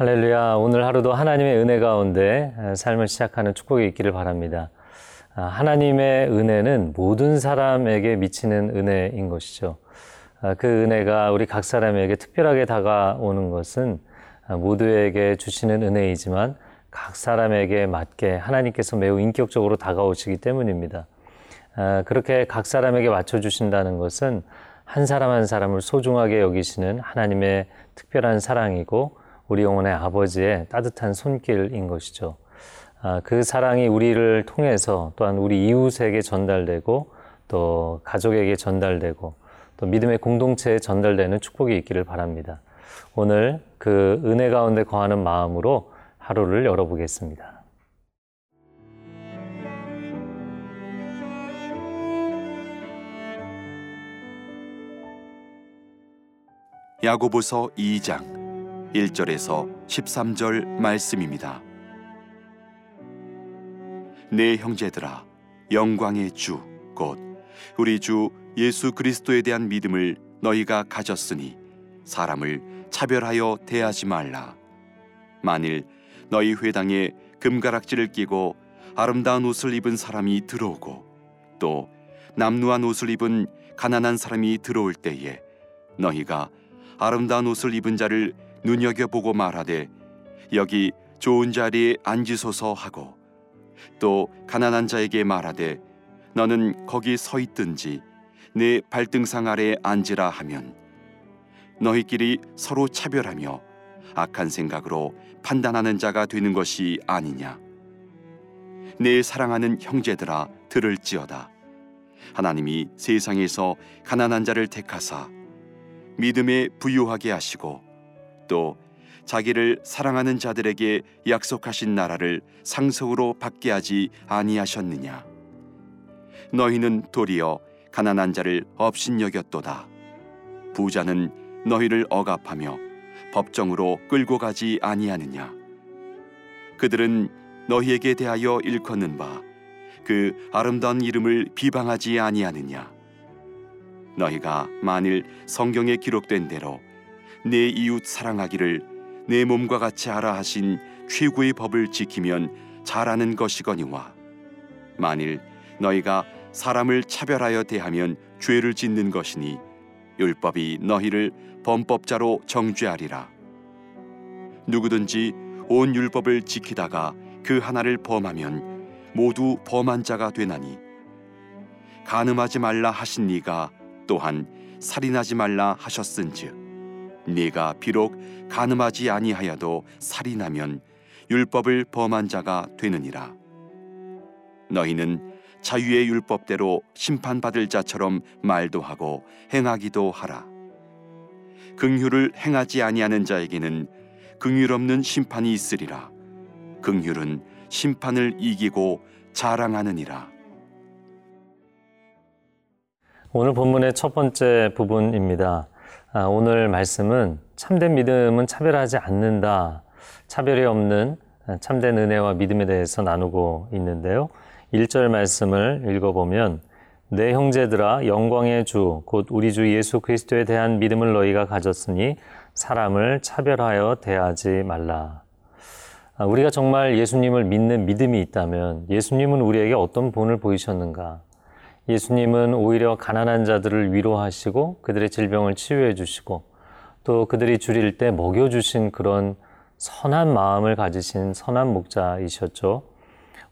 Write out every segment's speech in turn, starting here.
할렐루야. 오늘 하루도 하나님의 은혜 가운데 삶을 시작하는 축복이 있기를 바랍니다. 아, 하나님의 은혜는 모든 사람에게 미치는 은혜인 것이죠. 아, 그 은혜가 우리 각 사람에게 특별하게 다가오는 것은 아, 모두에게 주시는 은혜이지만 각 사람에게 맞게 하나님께서 매우 인격적으로 다가오시기 때문입니다. 그렇게 각 사람에게 맞춰주신다는 것은 한 사람 한 사람을 소중하게 여기시는 하나님의 특별한 사랑이고 우리 영혼의 아버지의 따뜻한 손길인 것이죠. 아, 그 사랑이 우리를 통해서 또한 우리 이웃에게 전달되고 또 가족에게 전달되고 또 믿음의 공동체에 전달되는 축복이 있기를 바랍니다. 오늘 그 은혜 가운데 거하는 마음으로 하루를 열어보겠습니다. 야고보서 2장 1절에서 13절 말씀입니다. 내 형제들아 영광의 주 곧 우리 주 예수 그리스도에 대한 믿음을 너희가 가졌으니 사람을 차별하여 대하지 말라. 만일 너희 회당에 금가락지를 끼고 아름다운 옷을 입은 사람이 들어오고 또 남루한 옷을 입은 가난한 사람이 들어올 때에 너희가 아름다운 옷을 입은 자를 눈여겨보고 말하되 여기 좋은 자리에 앉으소서 하고 또 가난한 자에게 말하되 너는 거기 서 있든지 내 발등상 아래에 앉으라 하면 너희끼리 서로 차별하며 악한 생각으로 판단하는 자가 되는 것이 아니냐. 내 사랑하는 형제들아 들을지어다. 하나님이 세상에서 가난한 자를 택하사 믿음에 부유하게 하시고 또 자기를 사랑하는 자들에게 약속하신 나라를 상속으로 받게 하지 아니하셨느냐? 너희는 도리어 가난한 자를 업신여겼도다. 부자는 너희를 억압하며 법정으로 끌고 가지 아니하느냐? 그들은 너희에게 대하여 일컫는 바 그 아름다운 이름을 비방하지 아니하느냐? 너희가 만일 성경에 기록된 대로 내 이웃 사랑하기를 내 몸과 같이 하라 하신 최고의 법을 지키면 잘하는 것이거니와 만일 너희가 사람을 차별하여 대하면 죄를 짓는 것이니 율법이 너희를 범법자로 정죄하리라. 누구든지 온 율법을 지키다가 그 하나를 범하면 모두 범한 자가 되나니 간음하지 말라 하신 이가 또한 살인하지 말라 하셨은즉 네가 비록 간음하지 아니하여도 살인하면 율법을 범한 자가 되느니라. 너희는 자유의 율법대로 심판받을 자처럼 말도 하고 행하기도 하라. 긍휼을 행하지 아니하는 자에게는 긍휼 없는 심판이 있으리라. 긍휼은 심판을 이기고 자랑하느니라. 오늘 본문의 첫 번째 부분입니다. 아, 오늘 말씀은 참된 믿음은 차별하지 않는다. 차별이 없는 참된 은혜와 믿음에 대해서 나누고 있는데요. 1절 말씀을 읽어보면 내 형제들아 영광의 주 곧 우리 주 예수 그리스도에 대한 믿음을 너희가 가졌으니 사람을 차별하여 대하지 말라. 아, 우리가 정말 예수님을 믿는 믿음이 있다면 예수님은 우리에게 어떤 본을 보이셨는가? 예수님은 오히려 가난한 자들을 위로하시고 그들의 질병을 치유해 주시고 또 그들이 줄일 때 먹여 주신 그런 선한 마음을 가지신 선한 목자이셨죠.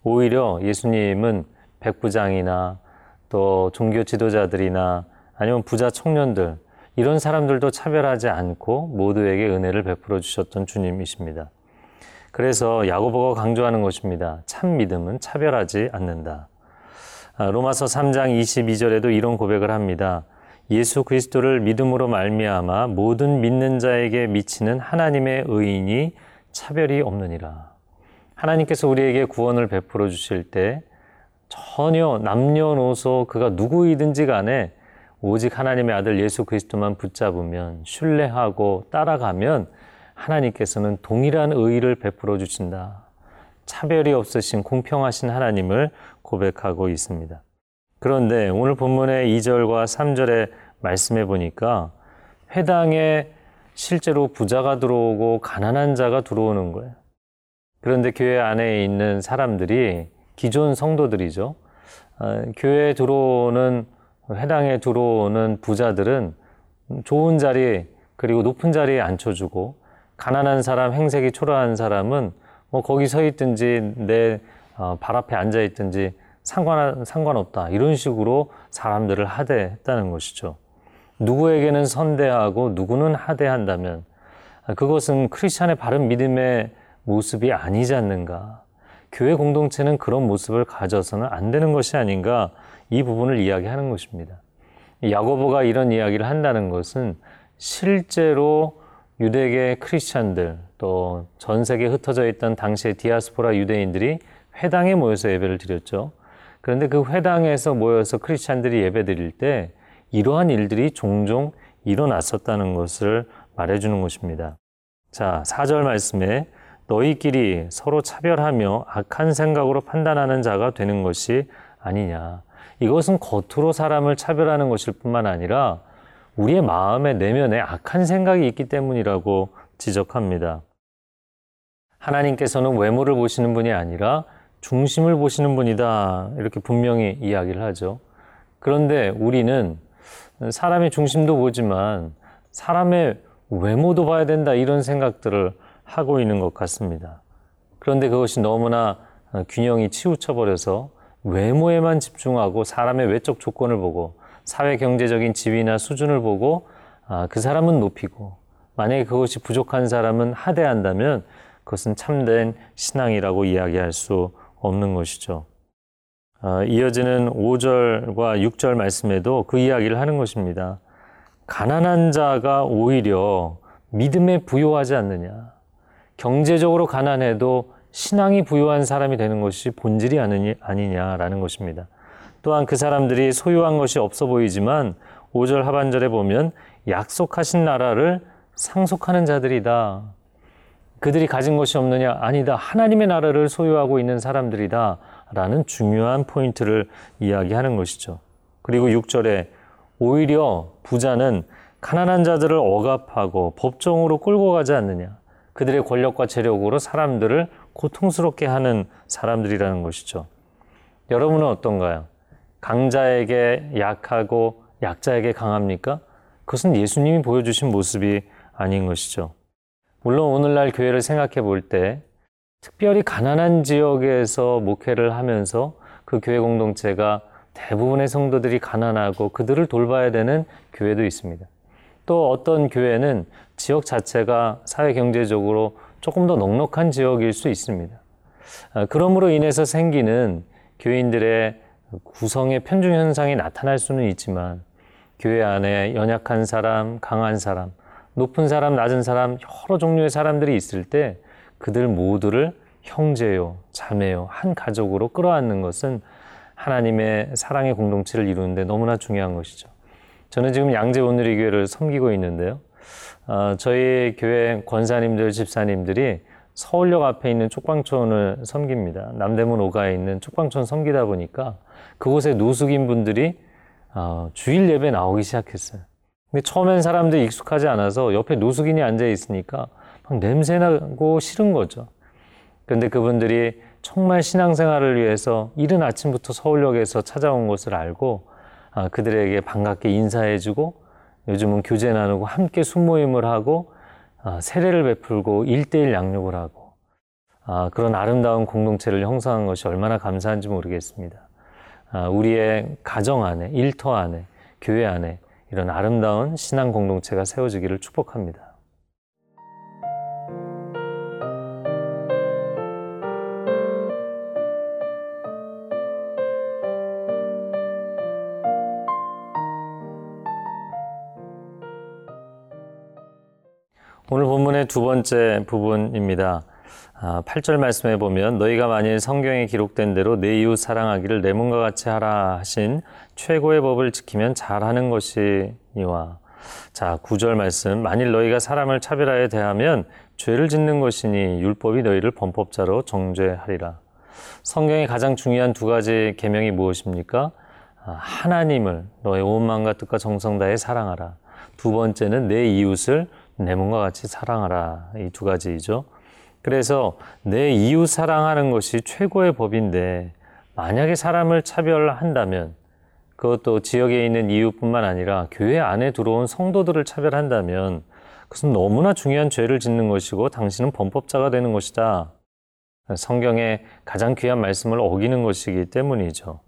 오히려 예수님은 백부장이나 또 종교 지도자들이나 아니면 부자 청년들 이런 사람들도 차별하지 않고 모두에게 은혜를 베풀어 주셨던 주님이십니다. 그래서 야고보가 강조하는 것입니다. 참 믿음은 차별하지 않는다. 아, 로마서 3장 22절에도 이런 고백을 합니다. 예수 그리스도를 믿음으로 말미암아 모든 믿는 자에게 미치는 하나님의 의인이 차별이 없느니라. 하나님께서 우리에게 구원을 베풀어 주실 때 전혀 남녀노소 그가 누구이든지 간에 오직 하나님의 아들 예수 그리스도만 붙잡으면 신뢰하고 따라가면 하나님께서는 동일한 의의를 베풀어 주신다. 차별이 없으신 공평하신 하나님을 고백하고 있습니다. 그런데 오늘 본문의 2절과 3절에 말씀해 보니까 회당에 실제로 부자가 들어오고 가난한 자가 들어오는 거예요. 그런데 교회 안에 있는 사람들이 기존 성도들이죠. 어, 교회에 들어오는 회당에 들어오는 부자들은 좋은 자리 그리고 높은 자리에 앉혀주고 가난한 사람 행색이 초라한 사람은 뭐 거기 서 있든지 내 발 앞에 앉아 있든지 상관 상관없다 이런 식으로 사람들을 하대했다는 것이죠. 누구에게는 선대하고 누구는 하대한다면 그것은 크리스천의 바른 믿음의 모습이 아니지 않는가. 교회 공동체는 그런 모습을 가져서는 안 되는 것이 아닌가 이 부분을 이야기하는 것입니다. 야고보가 이런 이야기를 한다는 것은 실제로 유대계 크리스찬들 또 전 세계에 흩어져 있던 당시의 디아스포라 유대인들이 회당에 모여서 예배를 드렸죠. 그런데 그 회당에서 모여서 크리스찬들이 예배 드릴 때 이러한 일들이 종종 일어났었다는 것을 말해주는 것입니다. 자, 4절 말씀에 너희끼리 서로 차별하며 악한 생각으로 판단하는 자가 되는 것이 아니냐. 이것은 겉으로 사람을 차별하는 것일 뿐만 아니라 우리의 마음의 내면에 악한 생각이 있기 때문이라고 지적합니다. 하나님께서는 외모를 보시는 분이 아니라 중심을 보시는 분이다. 이렇게 분명히 이야기를 하죠. 그런데 우리는 사람의 중심도 보지만 사람의 외모도 봐야 된다. 이런 생각들을 하고 있는 것 같습니다. 그런데 그것이 너무나 균형이 치우쳐버려서 외모에만 집중하고 사람의 외적 조건을 보고 사회 경제적인 지위나 수준을 보고 아, 그 사람은 높이고 만약에 그것이 부족한 사람은 하대한다면 그것은 참된 신앙이라고 이야기할 수 없는 것이죠. 아, 이어지는 5절과 6절 말씀에도 그 이야기를 하는 것입니다. 가난한 자가 오히려 믿음에 부요하지 않느냐. 경제적으로 가난해도 신앙이 부유한 사람이 되는 것이 본질이 아니냐라는 것입니다. 또한 그 사람들이 소유한 것이 없어 보이지만 5절 하반절에 보면 약속하신 나라를 상속하는 자들이다. 그들이 가진 것이 없느냐? 아니다. 하나님의 나라를 소유하고 있는 사람들이다. 라는 중요한 포인트를 이야기하는 것이죠. 그리고 6절에 오히려 부자는 가난한 자들을 억압하고 법정으로 끌고 가지 않느냐. 그들의 권력과 재력으로 사람들을 고통스럽게 하는 사람들이라는 것이죠. 여러분은 어떤가요? 강자에게 약하고 약자에게 강합니까? 그것은 예수님이 보여주신 모습이 아닌 것이죠. 물론 오늘날 교회를 생각해 볼 때 특별히 가난한 지역에서 목회를 하면서 그 교회 공동체가 대부분의 성도들이 가난하고 그들을 돌봐야 되는 교회도 있습니다. 또 어떤 교회는 지역 자체가 사회 경제적으로 조금 더 넉넉한 지역일 수 있습니다. 아, 그러므로 인해서 생기는 교인들의 구성의 편중 현상이 나타날 수는 있지만 교회 안에 연약한 사람, 강한 사람, 높은 사람, 낮은 사람, 여러 종류의 사람들이 있을 때 그들 모두를 형제요, 자매요, 한 가족으로 끌어안는 것은 하나님의 사랑의 공동체를 이루는데 너무나 중요한 것이죠. 저는 지금 양재 오늘의 교회를 섬기고 있는데요. 어, 저희 교회 권사님들, 집사님들이 서울역 앞에 있는 쪽방촌을 섬깁니다. 남대문 5가에 있는 쪽방촌 섬기다 보니까 그곳에 노숙인 분들이 어, 주일 예배 나오기 시작했어요. 근데 처음엔 사람들이 익숙하지 않아서 옆에 노숙인이 앉아 있으니까 막 냄새나고 싫은 거죠. 그런데 그분들이 정말 신앙생활을 위해서 이른 아침부터 서울역에서 찾아온 것을 알고 아, 그들에게 반갑게 인사해주고 요즘은 교제 나누고 함께 순모임을 하고 아, 세례를 베풀고 일대일 양육을 하고 아, 그런 아름다운 공동체를 형성한 것이 얼마나 감사한지 모르겠습니다. 우리의 가정 안에, 일터 안에, 교회 안에 이런 아름다운 신앙 공동체가 세워지기를 축복합니다. 오늘 본문의 두 번째 부분입니다. 8절 아, 말씀에 보면 너희가 만일 성경에 기록된 대로 내 이웃 사랑하기를 내 몸과 같이 하라 하신 최고의 법을 지키면 잘하는 것이니와 자 9절 말씀 만일 너희가 사람을 차별하여 대하면 죄를 짓는 것이니 율법이 너희를 범법자로 정죄하리라. 성경의 가장 중요한 두 가지 계명이 무엇입니까? 아, 하나님을 너의 온 마음과 뜻과 정성 다해 사랑하라. 두 번째는 내 이웃을 내 몸과 같이 사랑하라. 이 두 가지이죠. 그래서 내 이웃 사랑하는 것이 최고의 법인데 만약에 사람을 차별한다면 그것도 지역에 있는 이웃뿐만 아니라 교회 안에 들어온 성도들을 차별한다면 그것은 너무나 중요한 죄를 짓는 것이고 당신은 범법자가 되는 것이다. 성경의 가장 귀한 말씀을 어기는 것이기 때문이죠.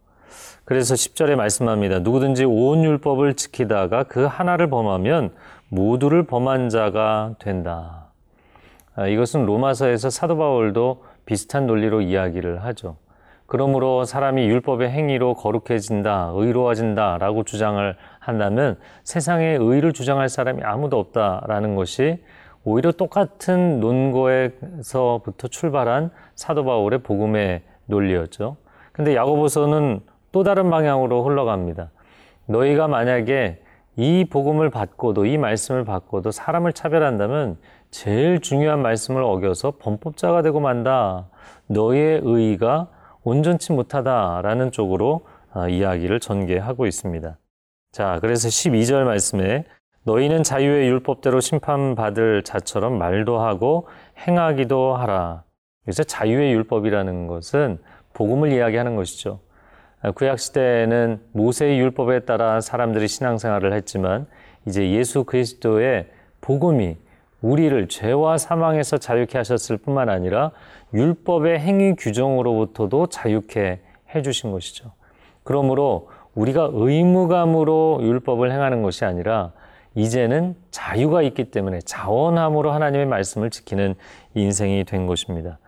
그래서 10절에 말씀합니다. 누구든지 온 율법을 지키다가 그 하나를 범하면 모두를 범한 자가 된다. 아, 이것은 로마서에서 사도 바울도 비슷한 논리로 이야기를 하죠. 그러므로 사람이 율법의 행위로 거룩해진다, 의로워진다 라고 주장을 한다면 세상에 의를 주장할 사람이 아무도 없다라는 것이 오히려 똑같은 논거에서부터 출발한 사도 바울의 복음의 논리였죠. 근데 야고보서는 또 다른 방향으로 흘러갑니다. 너희가 만약에 이 복음을 받고도 이 말씀을 받고도 사람을 차별한다면 제일 중요한 말씀을 어겨서 범법자가 되고 만다. 너의 의의가 온전치 못하다라는 쪽으로 아, 이야기를 전개하고 있습니다. 자, 그래서 12절 말씀에 너희는 자유의 율법대로 심판받을 자처럼 말도 하고 행하기도 하라. 그래서 자유의 율법이라는 것은 복음을 이야기하는 것이죠. 구약 시대에는 모세의 율법에 따라 사람들이 신앙생활을 했지만 이제 예수 그리스도의 복음이 우리를 죄와 사망에서 자유케 하셨을 뿐만 아니라 율법의 행위 규정으로부터도 자유케 해 주신 것이죠. 그러므로 우리가 의무감으로 율법을 행하는 것이 아니라 이제는 자유가 있기 때문에 자원함으로 하나님의 말씀을 지키는 인생이 된 것입니다.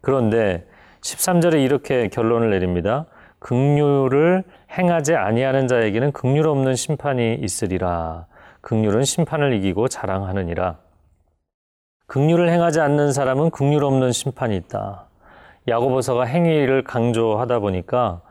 그런데 13절에 이렇게 결론을 내립니다. 극률을 행하지 아니하는 자에게는 극률 없는 심판이 있으리라. 극률은 심판을 이기고 자랑하느니라. 극률을 행하지 않는 사람은 극률 없는 심판이 있다. 야고보서가 행위를 강조하다 보니까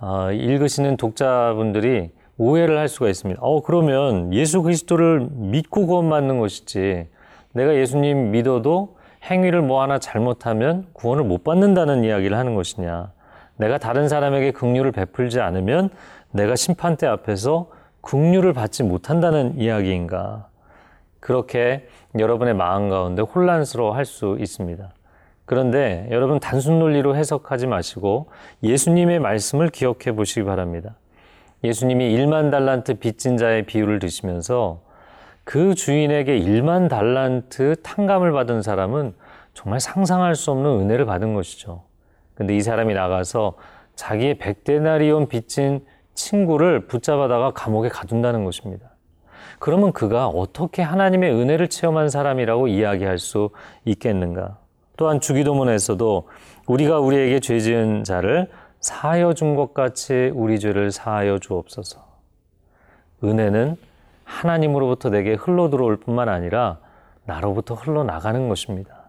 어, 읽으시는 독자분들이 오해를 할 수가 있습니다. 어, 그러면 예수 그리스도를 믿고 구원받는 것이지. 내가 예수님 믿어도 행위를 뭐 하나 잘못하면 구원을 못 받는다는 이야기를 하는 것이냐. 내가 다른 사람에게 긍휼을 베풀지 않으면 내가 심판대 앞에서 긍휼을 받지 못한다는 이야기인가? 그렇게 여러분의 마음 가운데 혼란스러워 할 수 있습니다. 그런데 여러분 단순 논리로 해석하지 마시고 예수님의 말씀을 기억해 보시기 바랍니다. 예수님이 1만 달란트 빚진 자의 비유를 드시면서 그 주인에게 1만 달란트 탕감을 받은 사람은 정말 상상할 수 없는 은혜를 받은 것이죠. 근데 이 사람이 나가서 자기의 백데나리온 빚진 친구를 붙잡아다가 감옥에 가둔다는 것입니다. 그러면 그가 어떻게 하나님의 은혜를 체험한 사람이라고 이야기할 수 있겠는가? 또한 주기도문에서도 우리가 우리에게 죄 지은 자를 사하여 준 것 같이 우리 죄를 사하여 주옵소서. 은혜는 하나님으로부터 내게 흘러 들어올 뿐만 아니라 나로부터 흘러나가는 것입니다.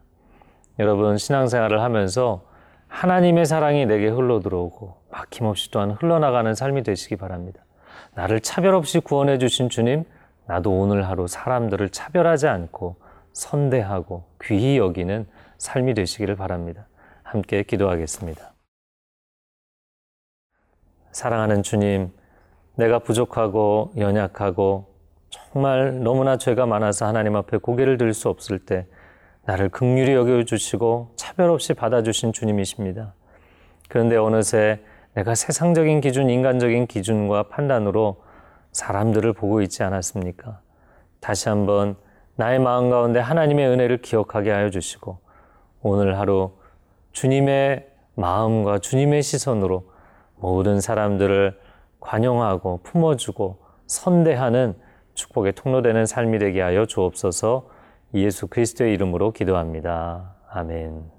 여러분, 신앙생활을 하면서 하나님의 사랑이 내게 흘러 들어오고 막힘없이 또한 흘러나가는 삶이 되시기 바랍니다. 나를 차별 없이 구원해 주신 주님, 나도 오늘 하루 사람들을 차별하지 않고 선대하고 귀히 여기는 삶이 되시기를 바랍니다. 함께 기도하겠습니다. 사랑하는 주님, 내가 부족하고 연약하고 정말 너무나 죄가 많아서 하나님 앞에 고개를 들 수 없을 때 나를 극률히 여겨주시고 차별 없이 받아주신 주님이십니다. 그런데 어느새 내가 세상적인 기준, 인간적인 기준과 판단으로 사람들을 보고 있지 않았습니까? 다시 한번 나의 마음 가운데 하나님의 은혜를 기억하게 하여 주시고 오늘 하루 주님의 마음과 주님의 시선으로 모든 사람들을 관용하고 품어주고 선대하는 축복의 통로되는 삶이 되게 하여 주옵소서 예수 그리스도의 이름으로 기도합니다. 아멘.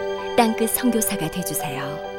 땅끝 선교사가 되주세요.